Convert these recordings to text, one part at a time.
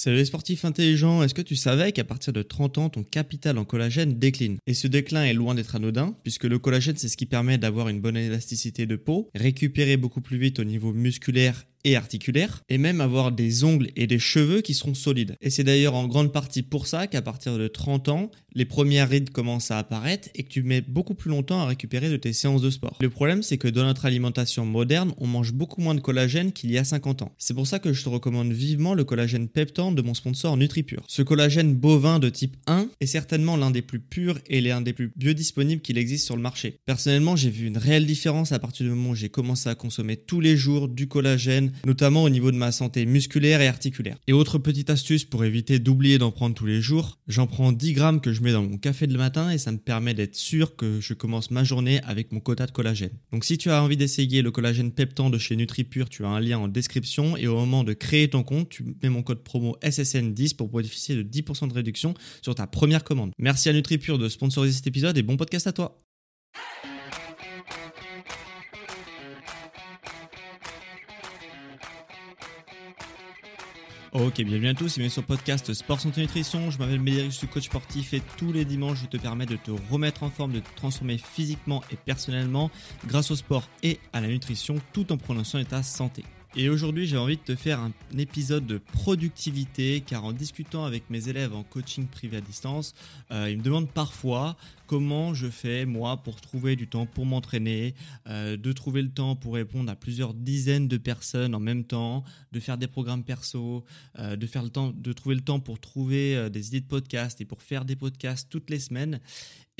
Salut les sportifs intelligents, est-ce que tu savais qu'à partir de 30 ans, ton capital en collagène décline? Et ce déclin est loin d'être anodin, puisque le collagène, c'est ce qui permet d'avoir une bonne élasticité de peau, récupérer beaucoup plus vite au niveau musculaire et articulaire, et même avoir des ongles et des cheveux qui seront solides. Et c'est d'ailleurs en grande partie pour ça qu'à partir de 30 ans, les premières rides commencent à apparaître et que tu mets beaucoup plus longtemps à récupérer de tes séances de sport. Le problème, c'est que dans notre alimentation moderne, on mange beaucoup moins de collagène qu'il y a 50 ans. C'est pour ça que je te recommande vivement le collagène Peptan de mon sponsor NutriPure. Ce collagène bovin de type 1 est certainement l'un des plus purs et l'un des plus biodisponibles qu'il existe sur le marché. Personnellement, j'ai vu une réelle différence à partir du moment où j'ai commencé à consommer tous les jours du collagène notamment au niveau de ma santé musculaire et articulaire. Et autre petite astuce pour éviter d'oublier d'en prendre tous les jours, j'en prends 10 grammes que je mets dans mon café de le matin et ça me permet d'être sûr que je commence ma journée avec mon quota de collagène. Donc si tu as envie d'essayer le collagène Peptan de chez NutriPure, tu as un lien en description et au moment de créer ton compte, tu mets mon code promo SSN10 pour bénéficier de 10% de réduction sur ta première commande. Merci à NutriPure de sponsoriser cet épisode et bon podcast à toi. Ok, bienvenue à tous et bienvenue sur le podcast Sport Santé Nutrition. Je m'appelle Médéric, je suis coach sportif et tous les dimanches je te permets de te remettre en forme, de te transformer physiquement et personnellement grâce au sport et à la nutrition tout en de ta santé. Et aujourd'hui, j'ai envie de te faire un épisode de productivité, car en discutant avec mes élèves en coaching privé à distance, euh, ils me demandent parfois comment je fais moi pour trouver du temps pour m'entraîner, euh, de trouver le temps pour répondre à plusieurs dizaines de personnes en même temps, de faire des programmes perso, euh, de faire le temps, de trouver le temps pour trouver des idées de podcast et pour faire des podcasts toutes les semaines.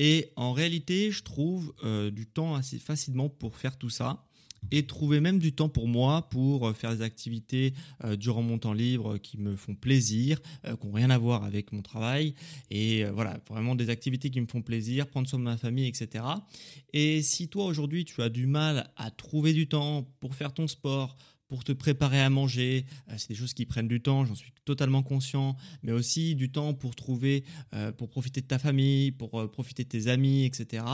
Et en réalité, je trouve du temps assez facilement pour faire tout ça et trouver même du temps pour moi pour euh, faire des activités euh, durant mon temps libre qui me font plaisir, euh, qui n'ont rien à voir avec mon travail. Et voilà, vraiment des activités qui me font plaisir, prendre soin de ma famille, etc. Et si toi aujourd'hui tu as du mal à trouver du temps pour faire ton sport, pour te préparer à manger. Euh, c'est des choses qui prennent du temps, j'en suis totalement conscient, mais aussi du temps pour trouver, euh, pour profiter de ta famille, pour euh, profiter de tes amis, etc.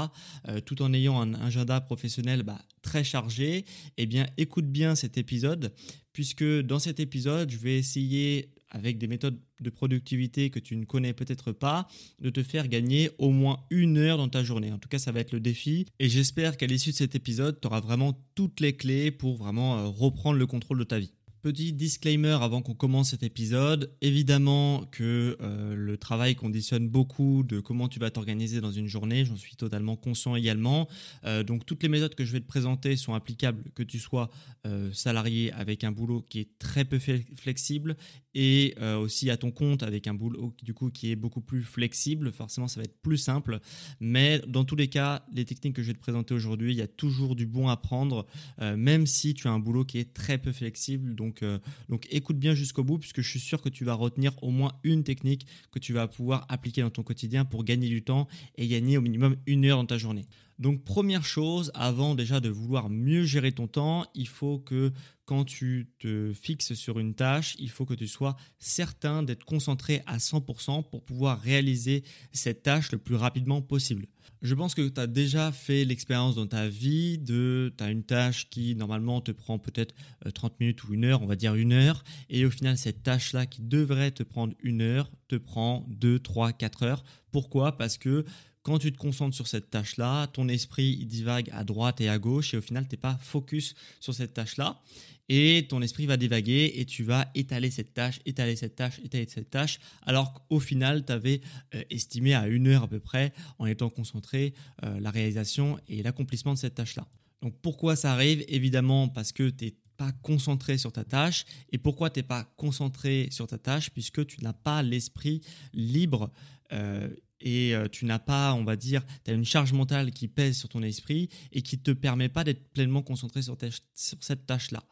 tout en ayant un, agenda professionnel bah, très chargé. Eh bien, écoute bien cet épisode, puisque dans cet épisode, je vais essayer avec des méthodes de productivité que tu ne connais peut-être pas, de te faire gagner au moins une heure dans ta journée. En tout cas, ça va être le défi. Et j'espère qu'à l'issue de cet épisode, tu auras vraiment toutes les clés pour vraiment euh, reprendre le contrôle de ta vie. Petit disclaimer avant qu'on commence cet épisode. Évidemment que euh, le travail conditionne beaucoup de comment tu vas t'organiser dans une journée. J'en suis totalement conscient également. Euh, donc toutes les méthodes que je vais te présenter sont applicables que tu sois euh, salarié avec un boulot qui est très peu flexible et aussi à ton compte avec un boulot du coup qui est beaucoup plus flexible. Forcément, ça va être plus simple. Mais dans tous les cas, les techniques que je vais te présenter aujourd'hui, il y a toujours du bon à prendre, même si tu as un boulot qui est très peu flexible. Donc euh, donc, écoute bien jusqu'au bout, puisque je suis sûr que tu vas retenir au moins une technique que tu vas pouvoir appliquer dans ton quotidien pour gagner du temps et gagner au minimum une heure dans ta journée. Donc première chose, avant déjà de vouloir mieux gérer ton temps, il faut que quand tu te fixes sur une tâche, il faut que tu sois certain d'être concentré à 100% pour pouvoir réaliser cette tâche le plus rapidement possible. Je pense que tu as déjà fait l'expérience dans ta vie de, tu as une tâche qui normalement te prend peut-être 30 euh, minutes ou une heure, on va dire une heure, et au final cette tâche-là qui devrait te prendre une heure, te prend 2, 3, 4 heures. Pourquoi? Parce que quand tu te concentres sur cette tâche-là, ton esprit divague à droite et à gauche et au final, tu n'es pas focus sur cette tâche-là et ton esprit va divaguer et tu vas étaler cette tâche, étaler cette tâche, étaler cette tâche, alors qu'au final, tu avais euh, estimé à une heure à peu près en étant concentré euh, la réalisation et l'accomplissement de cette tâche-là. Donc pourquoi ça arrive? Évidemment parce que tu n'es pas concentré sur ta tâche. Et pourquoi tu n'es pas concentré sur ta tâche? Puisque tu n'as pas l'esprit libre. Euh, et tu n'as pas, on va dire, tu as une charge mentale qui pèse sur ton esprit et qui ne te permet pas d'être pleinement concentré sur, sur cette tâche-là.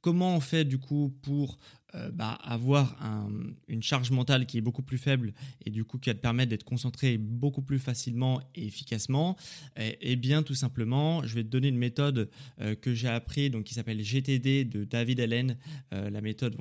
Comment on fait du coup pour euh, bah, avoir une charge mentale qui est beaucoup plus faible et du coup qui va te permettre d'être concentré beaucoup plus facilement et efficacement? Eh, eh bien tout simplement, je vais te donner une méthode euh, que j'ai appris donc qui s'appelle GTD de David Allen. Euh, la méthode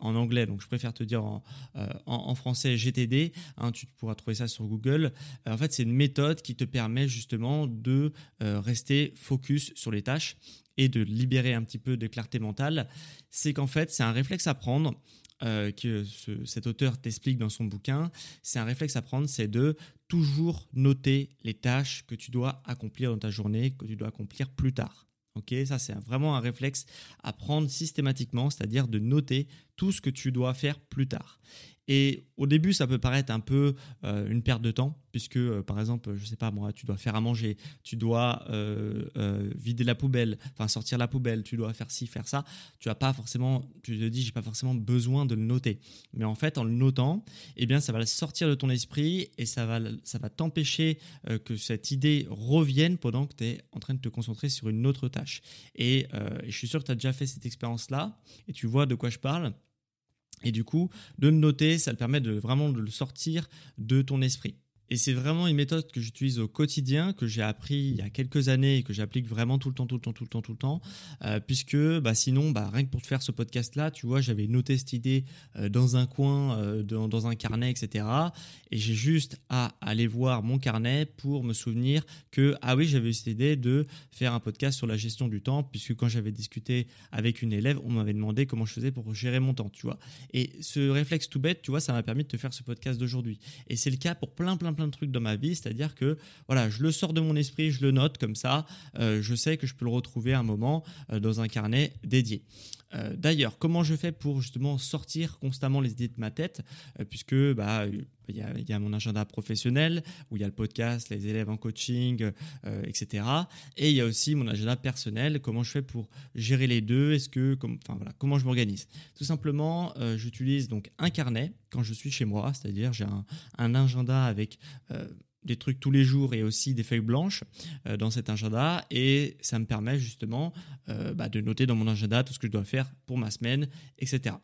en anglais, donc je préfère te dire en, français GTD. Hein, tu pourras trouver ça sur Google. en fait, c'est une méthode qui te permet justement de rester focus sur les tâches et de libérer un petit peu de clarté mentale, c'est qu'en fait, c'est un réflexe à prendre. que cet auteur t'explique dans son bouquin, c'est un réflexe à prendre, c'est de toujours noter les tâches que tu dois accomplir dans ta journée, que tu dois accomplir plus tard. Ok, ça c'est vraiment un réflexe à prendre systématiquement, c'est-à-dire de noter tout ce que tu dois faire plus tard. Et au début, ça peut paraître un peu euh, une perte de temps, puisque euh, par exemple, je sais pas moi, tu dois faire à manger, tu dois euh, vider la poubelle, enfin sortir la poubelle, tu dois faire ci, faire ça. Tu as pas forcément, tu te dis, j'ai pas forcément besoin de le noter. Mais en fait, en le notant, eh bien, ça va sortir de ton esprit et ça va, ça va t'empêcher que cette idée revienne pendant que tu es en train de te concentrer sur une autre tâche. Et, et je suis sûr que tu as déjà fait cette expérience-là et tu vois de quoi je parle. Et du coup, de le noter, ça te permet de vraiment de le sortir de ton esprit. Et c'est vraiment une méthode que j'utilise au quotidien, que j'ai appris il y a quelques années et que j'applique vraiment tout le temps, tout le temps, tout le temps, tout le temps. Euh, puisque bah, sinon, bah, rien que pour te faire ce podcast-là, tu vois, j'avais noté cette idée euh, dans un coin, euh, dans, dans, un carnet, etc. Et j'ai juste à aller voir mon carnet pour me souvenir que, ah oui, j'avais eu cette idée de faire un podcast sur la gestion du temps, puisque quand j'avais discuté avec une élève, on m'avait demandé comment je faisais pour gérer mon temps, tu vois. Et ce réflexe tout bête, tu vois, ça m'a permis de te faire ce podcast d'aujourd'hui. Et c'est le cas pour plein, plein, plein de trucs dans ma vie, c'est-à-dire que voilà, je le sors de mon esprit, je le note comme ça, euh, je sais que je peux le retrouver à un moment euh, dans un carnet dédié. Euh, d'ailleurs, comment je fais pour justement sortir constamment les idées de ma tête, puisque bah il y, a, mon agenda professionnel où il y a le podcast, les élèves en coaching, etc. Et il y a aussi mon agenda personnel. Comment je fais pour gérer les deux Est-ce que, enfin voilà, comment je m'organise Tout simplement, j'utilise donc un carnet quand je suis chez moi, c'est-à-dire j'ai un, agenda avec euh, des trucs tous les jours et aussi des feuilles blanches euh, dans cet agenda et ça me permet justement euh, bah, de noter dans mon agenda tout ce que je dois faire pour ma semaine, etc.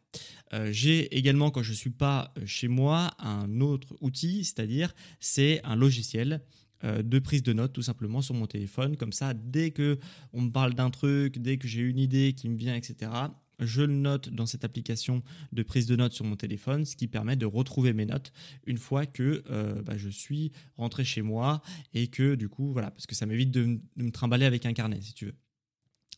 j'ai également quand je ne suis pas chez moi un autre outil, c'est-à-dire c'est un logiciel de prise de notes tout simplement sur mon téléphone. Comme ça, dès que on me parle d'un truc, dès que j'ai une idée qui me vient, etc., je le note dans cette application de prise de notes sur mon téléphone, ce qui permet de retrouver mes notes une fois que euh, bah, je suis rentré chez moi et que du coup, voilà, parce que ça m'évite de, me trimballer avec un carnet, si tu veux.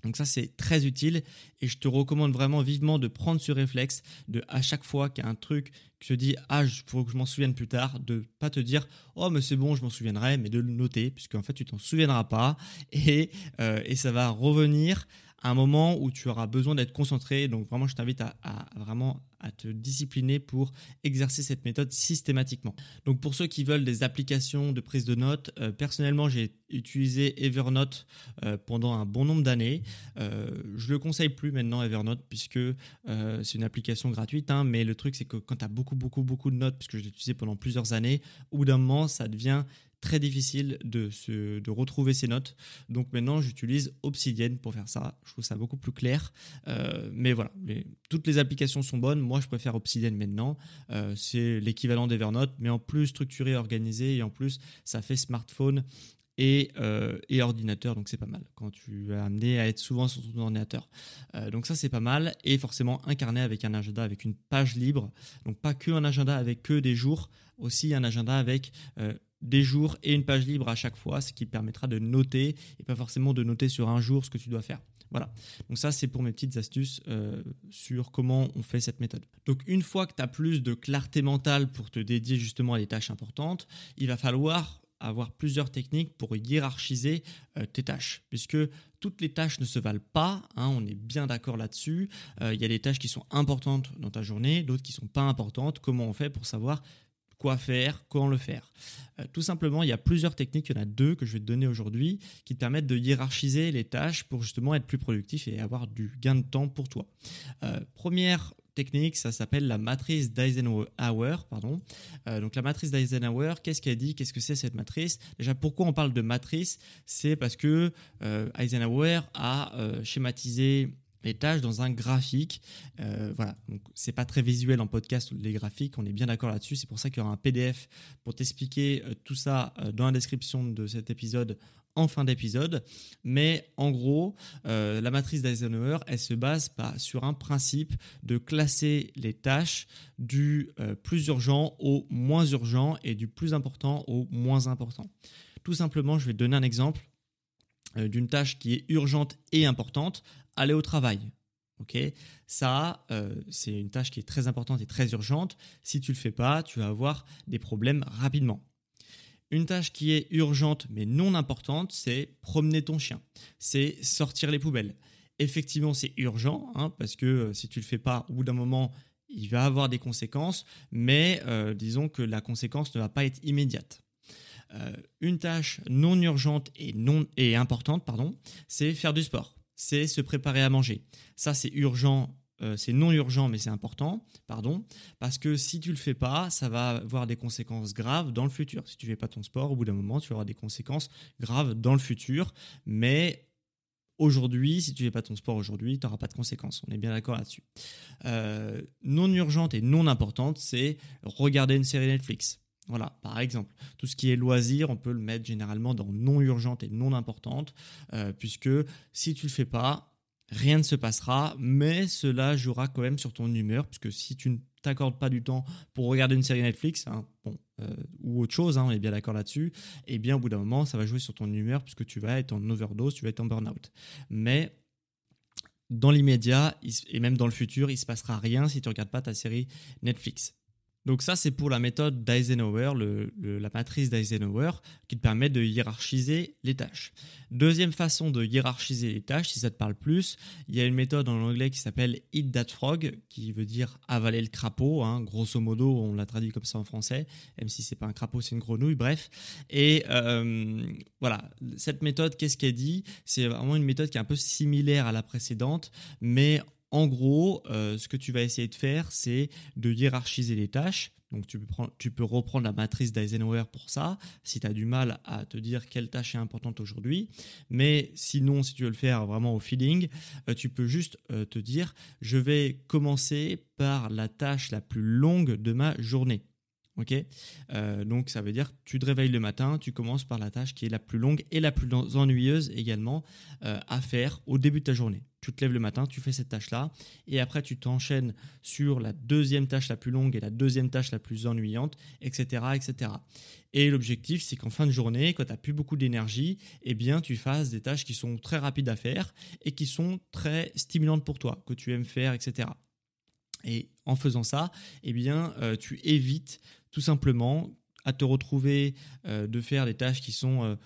Donc ça c'est très utile et je te recommande vraiment vivement de prendre ce réflexe de à chaque fois qu'il y a un truc que je dis ah il faut que je m'en souvienne plus tard de pas te dire oh mais c'est bon je m'en souviendrai mais de le noter puisque en fait tu t'en souviendras pas et, euh, et ça va revenir un moment où tu auras besoin d'être concentré. Donc vraiment, je t'invite à, vraiment à te discipliner pour exercer cette méthode systématiquement. Donc pour ceux qui veulent des applications de prise de notes, euh, personnellement, j'ai utilisé Evernote euh, pendant un bon nombre d'années. Euh, je le conseille plus maintenant Evernote puisque c'est une application gratuite. Hein, mais le truc, c'est que quand tu as beaucoup, beaucoup, beaucoup de notes, puisque je l'ai utilisé pendant plusieurs années, au bout d'un moment, ça devient très difficile de, se, de retrouver ces notes. Donc maintenant, j'utilise Obsidian pour faire ça. Je trouve ça beaucoup plus clair. Euh, mais voilà, toutes les applications sont bonnes. Moi, je préfère Obsidian maintenant. Euh, c'est l'équivalent d'Evernote, mais en plus structuré, organisé, et en plus, ça fait smartphone et, euh, et, ordinateur, donc c'est pas mal quand tu es amené à être souvent sur ton ordinateur. donc ça c'est pas mal, et forcément un carnet avec un agenda avec une page libre, donc pas que un agenda avec que des jours, aussi un agenda avec des jours et une page libre à chaque fois, ce qui permettra de noter et pas forcément de noter sur un jour ce que tu dois faire. Voilà. Donc ça, c'est pour mes petites astuces euh, sur comment on fait cette méthode. Donc une fois que tu as plus de clarté mentale pour te dédier justement à des tâches importantes, il va falloir avoir plusieurs techniques pour hiérarchiser euh, tes tâches, puisque toutes les tâches ne se valent pas, hein, on est bien d'accord là-dessus. Euh, il y a des tâches qui sont importantes dans ta journée, d'autres qui sont pas importantes. Comment on fait pour savoir quoi faire, comment le faire. Euh, tout simplement, il y a plusieurs techniques, il y en a deux que je vais te donner aujourd'hui, qui te permettent de hiérarchiser les tâches pour justement être plus productif et avoir du gain de temps pour toi. Euh, première technique, ça s'appelle la matrice d'Eisenhower. Pardon. Euh, donc la matrice d'Eisenhower, qu'est-ce qu'elle dit? Qu'est-ce que c'est cette matrice? Déjà, pourquoi on parle de matrice? C'est parce que Eisenhower a schématisé les tâches dans un graphique. Euh, voilà, donc c'est pas très visuel en podcast les graphiques, on est bien d'accord là-dessus. C'est pour ça qu'il y aura un PDF pour t'expliquer euh, tout ça euh, dans la description de cet épisode en fin d'épisode. Mais en gros, la matrice d'Eisenhower, elle se base sur un principe de classer les tâches du plus urgent au moins urgent et du plus important au moins important. Tout simplement, je vais te donner un exemple d'une tâche qui est urgente et importante aller au travail. Ok, ça, euh, c'est une tâche qui est très importante et très urgente. Si tu le fais pas, tu vas avoir des problèmes rapidement. Une tâche qui est urgente mais non importante, c'est promener ton chien, c'est sortir les poubelles. Effectivement, c'est urgent hein, parce que euh, si tu le fais pas, au bout d'un moment, il va avoir des conséquences, mais euh, disons que la conséquence ne va pas être immédiate. une tâche non urgente et non et importante, pardon, c'est faire du sport c'est se préparer à manger. Ça, c'est urgent, euh, c'est non urgent, mais c'est important, pardon, parce que si tu le fais pas, ça va avoir des conséquences graves dans le futur. Si tu fais pas ton sport, au bout d'un moment, tu auras des conséquences graves dans le futur, mais aujourd'hui, si tu fais pas ton sport aujourd'hui, tu n'auras pas de conséquences. On est bien d'accord là-dessus. Euh, non urgente et non importante, c'est regarder une série Netflix. Voilà, par exemple, tout ce qui est loisir, on peut le mettre généralement dans non urgente et non importante, euh, puisque si tu le fais pas, rien ne se passera, mais cela jouera quand même sur ton humeur, puisque si tu ne t'accordes pas du temps pour regarder une série Netflix, hein, bon, euh, ou autre chose, hein, on est bien d'accord là-dessus, et eh bien au bout d'un moment, ça va jouer sur ton humeur, puisque tu vas être en overdose, tu vas être en burn-out. Mais dans l'immédiat, et même dans le futur, il ne se passera rien si tu ne regardes pas ta série Netflix. Donc ça, c'est pour la méthode d'Eisenhower, la matrice d'Eisenhower, qui te permet de hiérarchiser les tâches. Deuxième façon de hiérarchiser les tâches, si ça te parle plus, il y a une méthode en anglais qui s'appelle Eat That Frog, qui veut dire avaler le crapaud. Hein. Grosso modo, on l'a traduit comme ça en français, même si c'est pas un crapaud, c'est une grenouille, bref. Et euh, voilà, cette méthode, qu'est-ce qu'elle dit? C'est vraiment une méthode qui est un peu similaire à la précédente, mais en gros, euh, ce que tu vas essayer de faire, c'est de hiérarchiser les tâches. Donc tu peux, reprendre la matrice d'Eisenhower pour ça, si tu as du mal à te dire quelle tâche est importante aujourd'hui. Mais sinon, si tu veux le faire vraiment au feeling, euh, tu peux juste euh, te dire, je vais commencer par la tâche la plus longue de ma journée. Ok, donc ça veut dire tu te réveilles le matin, tu commences par la tâche qui est la plus longue et la plus ennuyeuse également à faire au début de ta journée tu te lèves le matin, tu fais cette tâche-là, et après tu t'enchaînes sur la deuxième tâche la plus longue et la deuxième tâche la plus ennuyante, etc. etc. Et l'objectif, c'est qu'en fin de journée, quand tu n'as plus beaucoup d'énergie, eh bien tu fasses des tâches qui sont très rapides à faire et qui sont très stimulantes pour toi, que tu aimes faire, etc. Et en faisant ça, eh bien, euh, tu évites tout simplement à te retrouver euh, de faire des tâches euh,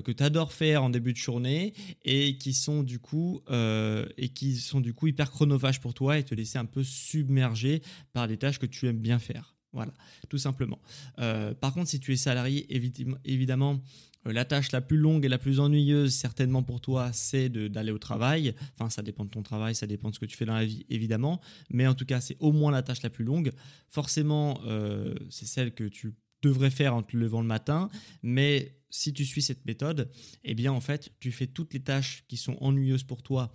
que tu adores faire en début de journée et qui sont du coup et qui sont du coup hyper chronophages pour toi et te laisser un peu submerger par des tâches que tu aimes bien faire. Voilà, tout simplement. par contre, si tu es salarié, évidemment, la tâche la plus longue et la plus ennuyeuse, certainement pour toi, c'est d'aller au travail. Enfin, ça dépend de ton travail, ça dépend de ce que tu fais dans la vie, évidemment. Mais en tout cas, c'est au moins la tâche la plus longue. Forcément, c'est celle que tu devrais faire en te levant le matin, mais si tu suis cette méthode, eh bien en fait, tu fais toutes les tâches qui sont ennuyeuses pour toi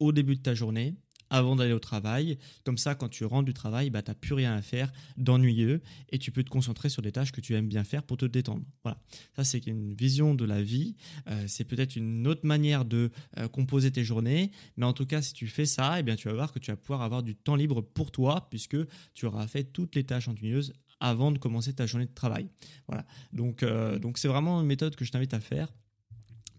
au début de ta journée, avant d'aller au travail. Comme ça, quand tu rentres du travail, bah, tu n'as plus rien à faire d'ennuyeux et tu peux te concentrer sur des tâches que tu aimes bien faire pour te détendre. Voilà, ça c'est une vision de la vie. Euh, c'est peut-être une autre manière de euh, composer tes journées, mais en tout cas, si tu fais ça, eh bien, tu vas voir que tu vas pouvoir avoir du temps libre pour toi puisque tu auras fait toutes les tâches ennuyeuses avant de commencer ta journée de travail. Voilà. Donc, euh, donc c'est vraiment une méthode que je t'invite à faire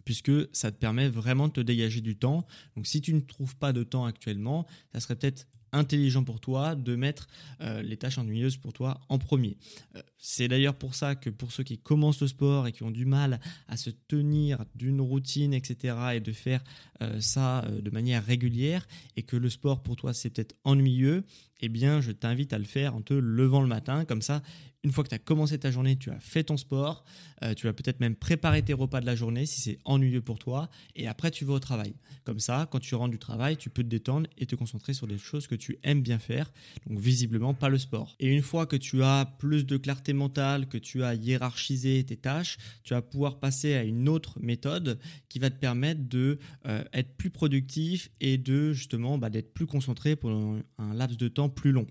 puisque ça te permet vraiment de te dégager du temps. Donc si tu ne trouves pas de temps actuellement, ça serait peut-être intelligent pour toi de mettre euh, les tâches ennuyeuses pour toi en premier. Euh, c'est d'ailleurs pour ça que pour ceux qui commencent le sport et qui ont du mal à se tenir d'une routine, etc., et de faire ça de manière régulière, et que le sport pour toi c'est peut-être ennuyeux, eh bien, je t'invite à le faire en te levant le matin. Comme ça, une fois que tu as commencé ta journée, tu as fait ton sport, euh, tu vas peut-être même préparer tes repas de la journée si c'est ennuyeux pour toi, et après tu vas au travail. Comme ça, quand tu rentres du travail, tu peux te détendre et te concentrer sur des choses que tu aimes bien faire, donc visiblement pas le sport. Et une fois que tu as plus de clarté mentale, que tu as hiérarchisé tes tâches, tu vas pouvoir passer à une autre méthode qui va te permettre de euh, être plus productif et de justement bah, d'être plus concentré pendant un laps de temps plus long.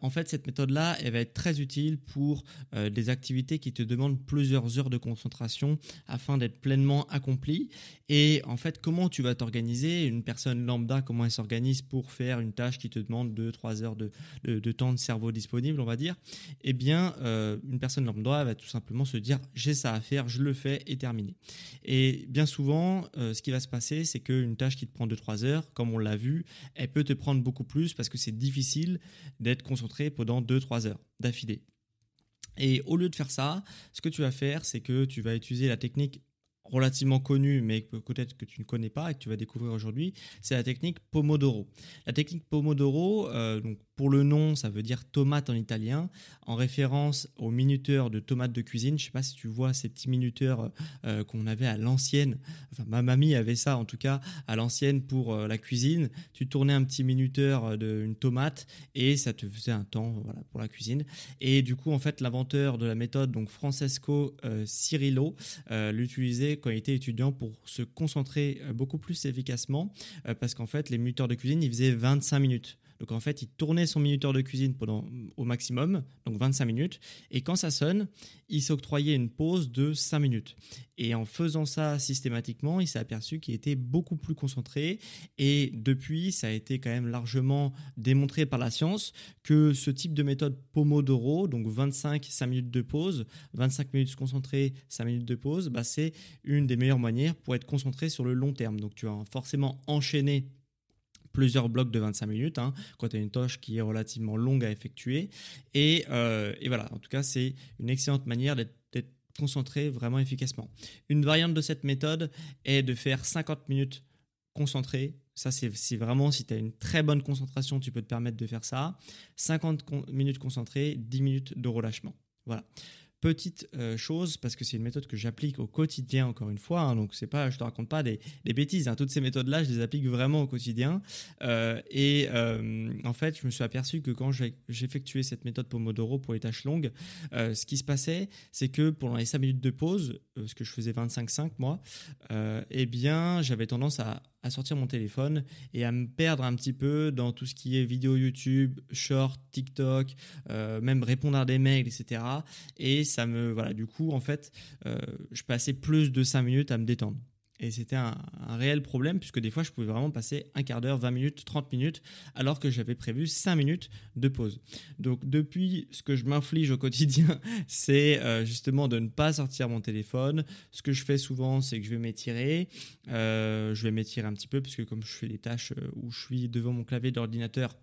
en fait, cette méthode-là, elle va être très utile pour des activités qui te demandent plusieurs heures de concentration afin d'être pleinement accompli. Et en fait, comment tu vas t'organiser? Une personne lambda, comment elle s'organise pour faire une tâche qui te demande 2-3 heures de, de, temps de cerveau disponible, on va dire? Eh bien, une personne lambda va tout simplement se dire j'ai ça à faire, je le fais et terminé. Et bien souvent, ce qui va se passer, c'est qu'une tâche qui te prend 2-3 heures, comme on l'a vu, elle peut te prendre beaucoup plus parce que c'est difficile d'être concentré pendant 2-3 heures d'affilée. Et au lieu de faire ça, ce que tu vas faire, c'est que tu vas utiliser la technique relativement connue, mais peut-être que tu ne connais pas et que tu vas découvrir aujourd'hui, c'est la technique Pomodoro. La technique Pomodoro, euh, donc pour le nom, ça veut dire tomate en italien, en référence au minuteur de tomates de cuisine. Je ne sais pas si tu vois ces petits minuteurs euh, qu'on avait à l'ancienne. Enfin, ma mamie avait ça en tout cas à l'ancienne pour euh, la cuisine. Tu tournais un petit minuteur euh, d'une tomate et ça te faisait un temps voilà, pour la cuisine. Et du coup, en fait, l'inventeur de la méthode, donc Francesco Cirillo, l'utilisait quand il était étudiant pour se concentrer beaucoup plus efficacement parce qu'en fait, les minuteurs de cuisine, ils faisaient 25 minutes. Donc en fait, il tournait son minuteur de cuisine pendant au maximum, donc 25 minutes. Et quand ça sonne, il s'octroyait une pause de 5 minutes. Et en faisant ça systématiquement, il s'est aperçu qu'il était beaucoup plus concentré. Et depuis, ça a été quand même largement démontré par la science que ce type de méthode Pomodoro, donc 25, 5 minutes de pause, 25 minutes concentrées, 5 minutes de pause, bah c'est une des meilleures manières pour être concentré sur le long terme. Donc tu vas forcément enchaîner plusieurs blocs de 25 minutes hein, quand tu as une tâche qui est relativement longue à effectuer. Euh, et, voilà, en tout cas, c'est une excellente manière d'être concentré vraiment efficacement. Une variante de cette méthode est de faire 50 minutes concentrées. Ça, c'est vraiment, si tu as une très bonne concentration, tu peux te permettre de faire ça. 50 minutes concentrées, 10 minutes de relâchement. Voilà. Petite euh, chose, parce que c'est une méthode que j'applique au quotidien, encore une fois, hein, donc c'est pas, je te raconte pas des, bêtises, hein. toutes ces méthodes-là, je les applique vraiment au quotidien. Euh, et euh, en fait, je me suis aperçu que quand j'effectuais cette méthode Pomodoro pour les tâches longues, ce qui se passait, c'est que pendant les 5 minutes de pause, ce que je faisais 25-5 moi, eh bien, j'avais tendance à, à sortir mon téléphone et à me perdre un petit peu dans tout ce qui est vidéo YouTube, short, TikTok, euh, même répondre à des mails, etc. Et ça me, voilà, du coup, en fait, euh, je passais plus de 5 minutes à me détendre. Et c'était un, réel problème puisque des fois je pouvais vraiment passer un quart d'heure, 20 minutes, 30 minutes alors que j'avais prévu 5 minutes de pause. Donc depuis, ce que je m'inflige au quotidien, c'est euh, justement de ne pas sortir mon téléphone. Ce que je fais souvent, c'est que je vais m'étirer. Euh, je vais m'étirer un petit peu puisque comme je fais des tâches euh, où je suis devant mon clavier d'ordinateur,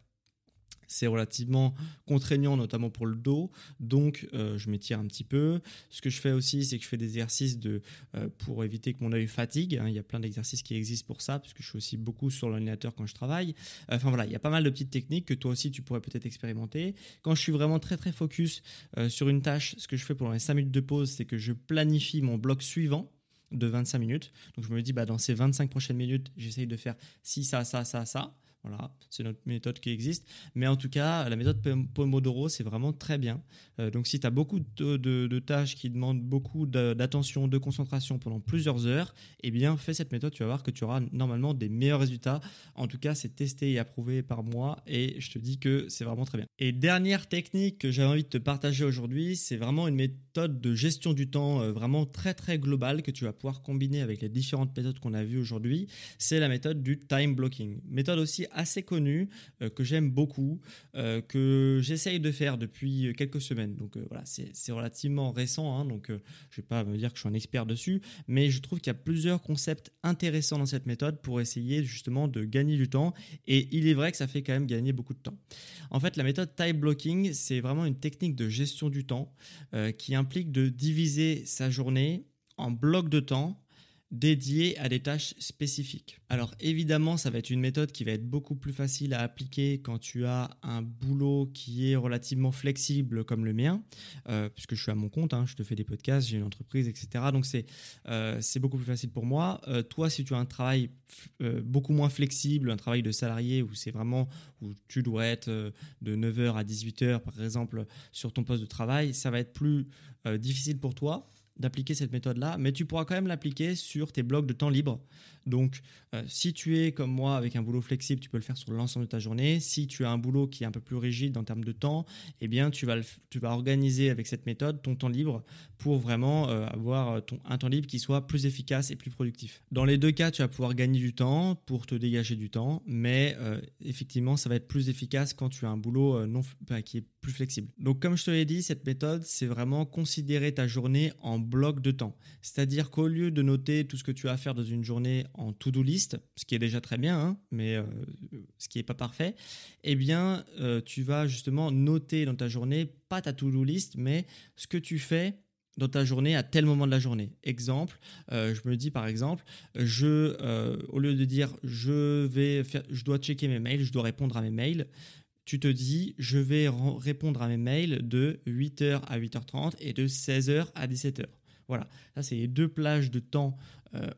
c'est relativement contraignant, notamment pour le dos. Donc, euh, je m'étire un petit peu. Ce que je fais aussi, c'est que je fais des exercices de, euh, pour éviter que mon œil fatigue. Hein. Il y a plein d'exercices qui existent pour ça, puisque je suis aussi beaucoup sur l'ordinateur quand je travaille. Enfin voilà, il y a pas mal de petites techniques que toi aussi tu pourrais peut-être expérimenter. Quand je suis vraiment très très focus euh, sur une tâche, ce que je fais pendant les 5 minutes de pause, c'est que je planifie mon bloc suivant de 25 minutes. Donc je me dis, bah, dans ces 25 prochaines minutes, j'essaye de faire ci, ça, ça, ça, ça. Voilà, c'est notre méthode qui existe. Mais en tout cas, la méthode Pomodoro, c'est vraiment très bien. Euh, donc, si tu as beaucoup de, tâches qui demandent beaucoup d'attention, de concentration pendant plusieurs heures, eh bien, fais cette méthode. Tu vas voir que tu auras normalement des meilleurs résultats. En tout cas, c'est testé et approuvé par moi et je te dis que c'est vraiment très bien. Et dernière technique que j'avais envie de te partager aujourd'hui, c'est vraiment une méthode de gestion du temps euh, vraiment très très globale que tu vas pouvoir combiner avec les différentes méthodes qu'on a vues aujourd'hui. C'est la méthode du time blocking. Méthode aussi assez connu, euh, que j'aime beaucoup, euh, que j'essaye de faire depuis quelques semaines. Donc euh, voilà, c'est relativement récent, hein, donc je ne vais pas me dire que je suis un expert dessus, mais je trouve qu'il y a plusieurs concepts intéressants dans cette méthode pour essayer justement de gagner du temps. Et il est vrai que ça fait quand même gagner beaucoup de temps. En fait, la méthode time blocking, c'est vraiment une technique de gestion du temps qui implique de diviser sa journée en blocs de temps dédié à des tâches spécifiques. Alors évidemment, ça va être une méthode qui va être beaucoup plus facile à appliquer quand tu as un boulot qui est relativement flexible comme le mien, euh, puisque je suis à mon compte, hein, je te fais des podcasts, j'ai une entreprise, etc. Donc c'est euh, beaucoup plus facile pour moi. Euh, toi, si tu as un travail beaucoup moins flexible, un travail de salarié où c'est vraiment où tu dois être de 9h à 18h par exemple sur ton poste de travail, ça va être plus difficile pour toi d'appliquer cette méthode-là, mais tu pourras quand même l'appliquer sur tes blocs de temps libre. Donc, euh, si tu es comme moi avec un boulot flexible, tu peux le faire sur l'ensemble de ta journée. Si tu as un boulot qui est un peu plus rigide en termes de temps, eh bien, tu vas, organiser avec cette méthode ton temps libre pour vraiment euh, avoir ton, un temps libre qui soit plus efficace et plus productif. Dans les deux cas, tu vas pouvoir gagner du temps pour te dégager du temps, mais euh, effectivement, ça va être plus efficace quand tu as un boulot non, qui est plus flexible. Donc, comme je te l'ai dit, cette méthode, c'est vraiment considérer ta journée en bloc de temps. C'est-à-dire qu'au lieu de noter tout ce que tu as à faire dans une journée en to-do list, ce qui est déjà très bien, hein, mais euh, ce qui n'est pas parfait, eh bien, euh, tu vas justement noter dans ta journée, pas ta to-do list, mais ce que tu fais dans ta journée à tel moment de la journée. Exemple, euh, je me dis par exemple, je, au lieu de dire je vais faire, je dois checker mes mails, je dois répondre à mes mails, tu te dis je vais répondre à mes mails de 8h à 8h30 et de 16h à 17h. Voilà, ça c'est deux plages de temps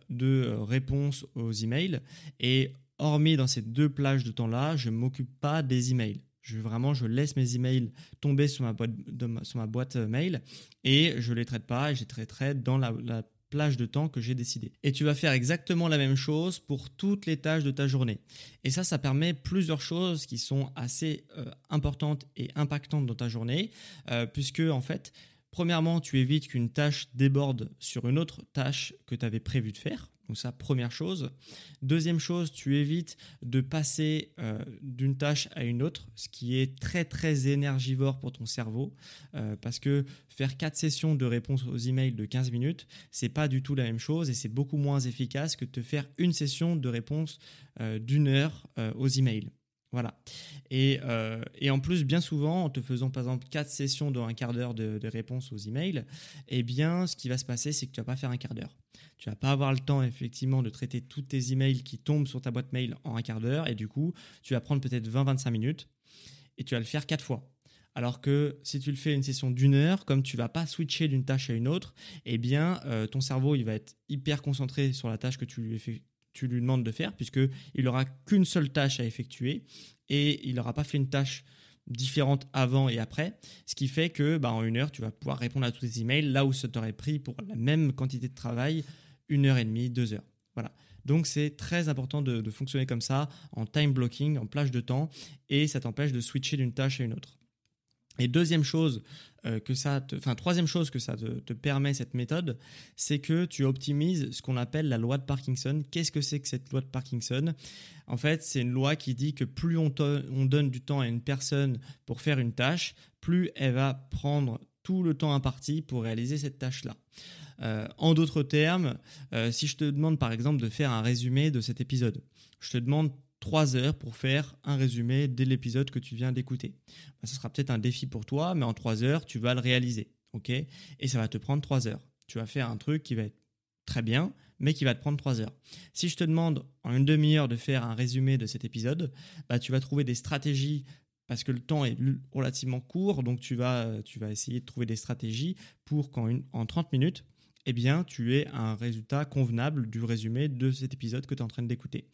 de euh, réponse aux emails. Et hormis dans ces deux plages de temps-là, je ne m'occupe pas des emails. Je, vraiment, je laisse mes emails tomber sur ma boîte, sur ma boîte euh, mail et je ne les traite pas et je les traiterai dans la, plage de temps que j'ai décidé. Et tu vas faire exactement la même chose pour toutes les tâches de ta journée. Et ça, ça permet plusieurs choses qui sont assez importantes et impactantes dans ta journée, puisque en fait, Premièrement, tu évites qu'une tâche déborde sur une autre tâche que tu avais prévu de faire. Donc ça, première chose. Deuxième chose, tu évites de passer euh, d'une tâche à une autre, ce qui est très très énergivore pour ton cerveau, euh, parce que faire quatre sessions de réponse aux emails de 15 minutes, c'est pas du tout la même chose et c'est beaucoup moins efficace que de faire une session de réponse euh, d'une heure aux emails. Voilà. Euh, et, en plus, bien souvent, en te faisant par exemple quatre sessions dans un quart d'heure de, réponse aux emails, eh bien, ce qui va se passer, c'est que tu vas pas faire un quart d'heure. Tu vas pas avoir le temps effectivement de traiter tous tes emails qui tombent sur ta boîte mail en un quart d'heure, et du coup, tu vas prendre peut-être 20-25 minutes et tu vas le faire quatre fois. Alors que si tu le fais une session d'une heure, comme tu vas pas switcher d'une tâche à une autre, eh bien, euh, ton cerveau il va être hyper concentré sur la tâche que tu lui, fais, tu lui demandes de faire, puisqu'il n'aura qu'une seule tâche à effectuer et il n'aura pas fait une tâche différente avant et après, ce qui fait que bah, en une heure, tu vas pouvoir répondre à tous tes emails là où ça t'aurait pris pour la même quantité de travail une heure et demie, deux heures. Voilà. Donc c'est très important de, de, fonctionner comme ça, en time blocking, en plage de temps, et ça t'empêche de switcher d'une tâche à une autre. Et deuxième chose euh, que ça, enfin troisième chose que ça te, permet cette méthode, c'est que tu optimises ce qu'on appelle la loi de Parkinson. Qu'est-ce que c'est que cette loi de Parkinson? En fait, c'est une loi qui dit que plus on, donne du temps à une personne pour faire une tâche, plus elle va prendre tout le temps imparti pour réaliser cette tâche-là. Euh, en d'autres termes, euh, si je te demande par exemple de faire un résumé de cet épisode, je te demande trois heures pour faire un résumé dès l'épisode que tu viens d'écouter. Bah, ce sera peut-être un défi pour toi, mais en trois heures, tu vas le réaliser. ok? Et ça va te prendre trois heures. Tu vas faire un truc qui va être très bien, mais qui va te prendre trois heures. Si je te demande en une demi-heure de faire un résumé de cet épisode, bah, tu vas trouver des stratégies parce que le temps est relativement court, donc tu vas, tu vas essayer de trouver des stratégies pour qu'en en 30 minutes, eh bien, tu es un résultat convenable du résumé de cet épisode que tu es en train d'écouter.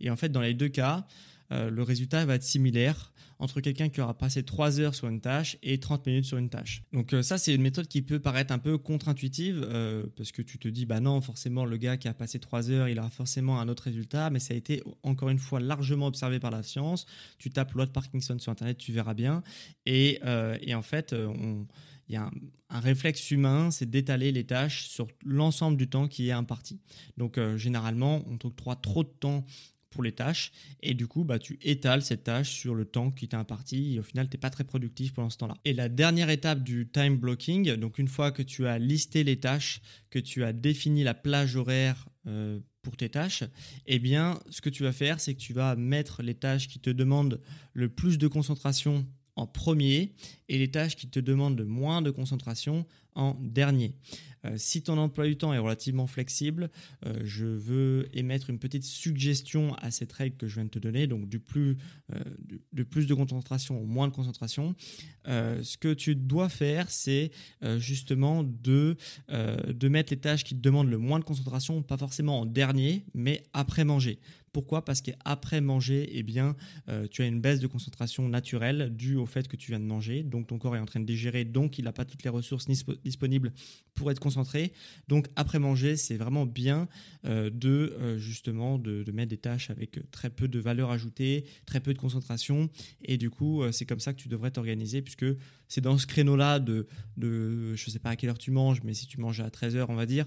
Et en fait, dans les deux cas, euh, le résultat va être similaire entre quelqu'un qui aura passé 3 heures sur une tâche et 30 minutes sur une tâche. Donc euh, ça, c'est une méthode qui peut paraître un peu contre-intuitive euh, parce que tu te dis, bah non, forcément, le gars qui a passé 3 heures, il aura forcément un autre résultat, mais ça a été encore une fois largement observé par la science. Tu tapes loi Parkinson sur Internet, tu verras bien. Et, et en fait, on il y a un, réflexe humain, c'est d'étaler les tâches sur l'ensemble du temps qui est imparti. Donc euh, généralement, on t'octroie trop de temps pour les tâches et du coup bah tu étales cette tâche sur le temps qui t'est imparti et au final tu n'es pas très productif pendant ce temps-là. Et la dernière étape du time blocking, donc une fois que tu as listé les tâches, que tu as défini la plage horaire euh, pour tes tâches, eh bien ce que tu vas faire c'est que tu vas mettre les tâches qui te demandent le plus de concentration en premier et les tâches qui te demandent le moins de concentration en dernier. Euh, si ton emploi du temps est relativement flexible, euh, je veux émettre une petite suggestion à cette règle que je viens de te donner, donc du plus, euh, de plus de concentration au moins de concentration. ce que tu dois faire, c'est justement de, de mettre les tâches qui te demandent le moins de concentration, pas forcément en dernier, mais après manger. Pourquoi? Parce qu'après manger, eh bien, tu as une baisse de concentration naturelle due au fait que tu viens de manger, donc ton corps est en train de digérer, donc il n'a pas toutes les ressources disponible pour être concentré. Donc après manger, c'est vraiment bien euh, de euh, justement de, mettre des tâches avec très peu de valeur ajoutée, très peu de concentration. Et du coup, euh, c'est comme ça que tu devrais t'organiser puisque c'est dans ce créneau-là de, de, je sais pas à quelle heure tu manges, mais si tu manges à 13h, on va dire,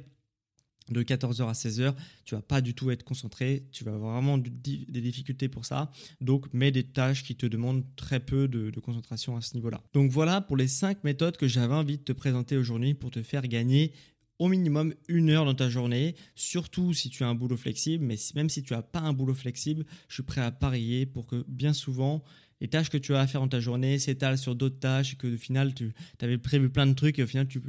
de 14h à 16h, tu vas pas du tout être concentré, tu vas avoir vraiment des difficultés pour ça. Donc, mets des tâches qui te demandent très peu de, concentration à ce niveau-là. Donc voilà pour les 5 méthodes que j'avais envie de te présenter aujourd'hui pour te faire gagner au minimum une heure dans ta journée, surtout si tu as un boulot flexible, mais même si tu n'as pas un boulot flexible, je suis prêt à parier pour que bien souvent, les tâches que tu as à faire dans ta journée s'étalent sur d'autres tâches et que au final tu avais prévu plein de trucs et au final tu,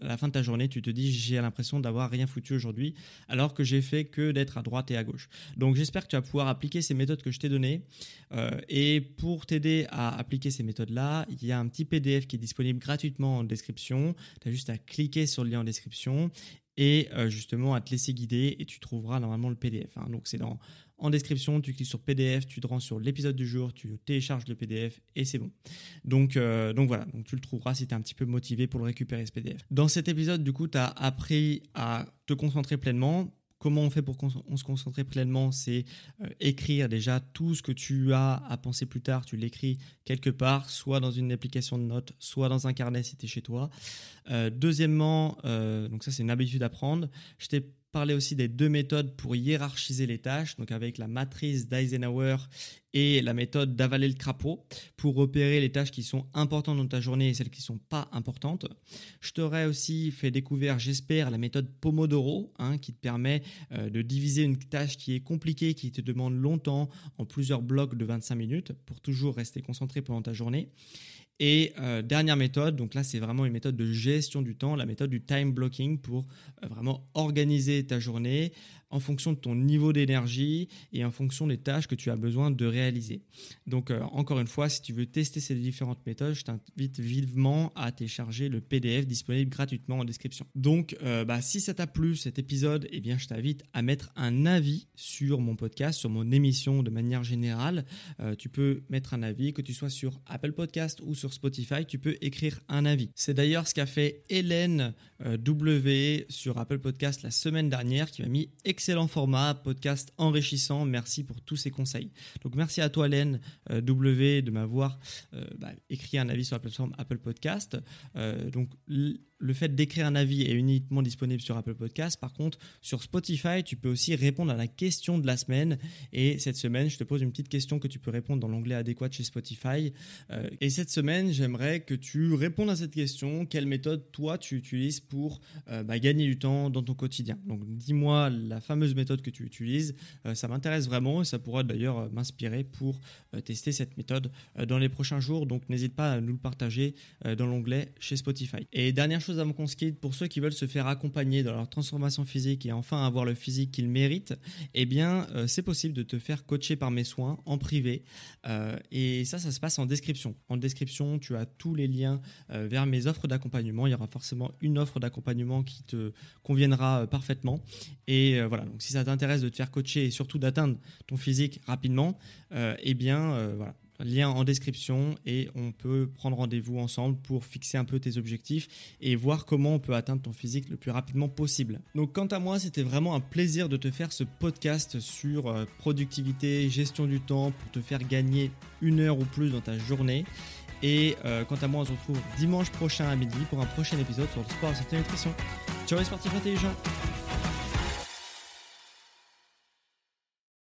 à la fin de ta journée tu te dis j'ai l'impression d'avoir rien foutu aujourd'hui alors que j'ai fait que d'être à droite et à gauche. Donc j'espère que tu vas pouvoir appliquer ces méthodes que je t'ai données euh, et pour t'aider à appliquer ces méthodes là il y a un petit PDF qui est disponible gratuitement en description. Tu as juste à cliquer sur le lien en description et euh, justement à te laisser guider et tu trouveras normalement le PDF. Hein. Donc c'est dans en description, tu cliques sur PDF, tu te rends sur l'épisode du jour, tu télécharges le PDF et c'est bon. Donc, euh, donc voilà, donc tu le trouveras si tu es un petit peu motivé pour le récupérer ce PDF. Dans cet épisode, du coup, tu as appris à te concentrer pleinement. Comment on fait pour se concentrer pleinement? C'est euh, écrire déjà tout ce que tu as à penser plus tard. Tu l'écris quelque part, soit dans une application de notes, soit dans un carnet si tu es chez toi. Euh, deuxièmement, donc ça c'est une habitude à prendre. Je t'ai parler aussi des deux méthodes pour hiérarchiser les tâches, donc avec la matrice d'Eisenhower et la méthode d'avaler le crapaud pour repérer les tâches qui sont importantes dans ta journée et celles qui ne sont pas importantes. Je t'aurais aussi fait découvrir, j'espère, la méthode Pomodoro hein, qui te permet euh, de diviser une tâche qui est compliquée, qui te demande longtemps en plusieurs blocs de 25 minutes pour toujours rester concentré pendant ta journée. Et euh, dernière méthode, donc là c'est vraiment une méthode de gestion du temps, la méthode du time blocking pour euh, vraiment organiser ta journée en fonction de ton niveau d'énergie et en fonction des tâches que tu as besoin de réaliser. Donc euh, encore une fois, si tu veux tester ces différentes méthodes, je t'invite vivement à télécharger le PDF disponible gratuitement en description. Donc bah, si ça t'a plu cet épisode, eh bien je t'invite à mettre un avis sur mon podcast, sur mon émission de manière générale. tu peux mettre un avis que tu sois sur Apple Podcast ou sur Spotify, tu peux écrire un avis. C'est d'ailleurs ce qu'a fait Hélène euh, W sur Apple Podcast la semaine dernière qui m'a mis excellent format, podcast enrichissant. Merci pour tous ces conseils. Donc merci à toi Hélène euh, W de m'avoir euh, bah, écrit un avis sur la plateforme Apple Podcast. donc le fait d'écrire un avis est uniquement disponible sur Apple Podcast. Par contre, sur Spotify, tu peux aussi répondre à la question de la semaine. Et cette semaine, je te pose une petite question que tu peux répondre dans l'onglet adéquat chez Spotify. Euh, et cette semaine, j'aimerais que tu répondes à cette question. Quelle méthode, toi, tu utilises pour euh, bah, gagner du temps dans ton quotidien? Donc, dis-moi la fameuse méthode que tu utilises. Euh, ça m'intéresse vraiment et ça pourra d'ailleurs m'inspirer pour tester cette méthode dans les prochains jours. Donc, n'hésite pas à nous le partager dans l'onglet chez Spotify. Et dernière chose avant qu'on pour ceux qui veulent se faire accompagner dans leur transformation physique et enfin avoir le physique qu'ils méritent, eh bien, euh, c'est possible de te faire coacher par mes soins en privé. Euh, et ça, ça se passe en description. En description, tu as tous les liens euh, vers mes offres d'accompagnement. Il y aura forcément une offre d'accompagnement qui te conviendra parfaitement. Et voilà, donc si ça t'intéresse de te faire coacher et surtout d'atteindre ton physique rapidement, eh bien, voilà lien en description et on peut prendre rendez-vous ensemble pour fixer un peu tes objectifs et voir comment on peut atteindre ton physique le plus rapidement possible. Donc quant à moi, c'était vraiment un plaisir de te faire ce podcast sur euh, productivité, gestion du temps pour te faire gagner une heure ou plus dans ta journée. Et euh, quant à moi, on se retrouve dimanche prochain à midi pour un prochain épisode sur le sport, santé et nutrition. Ciao les sportifs intelligents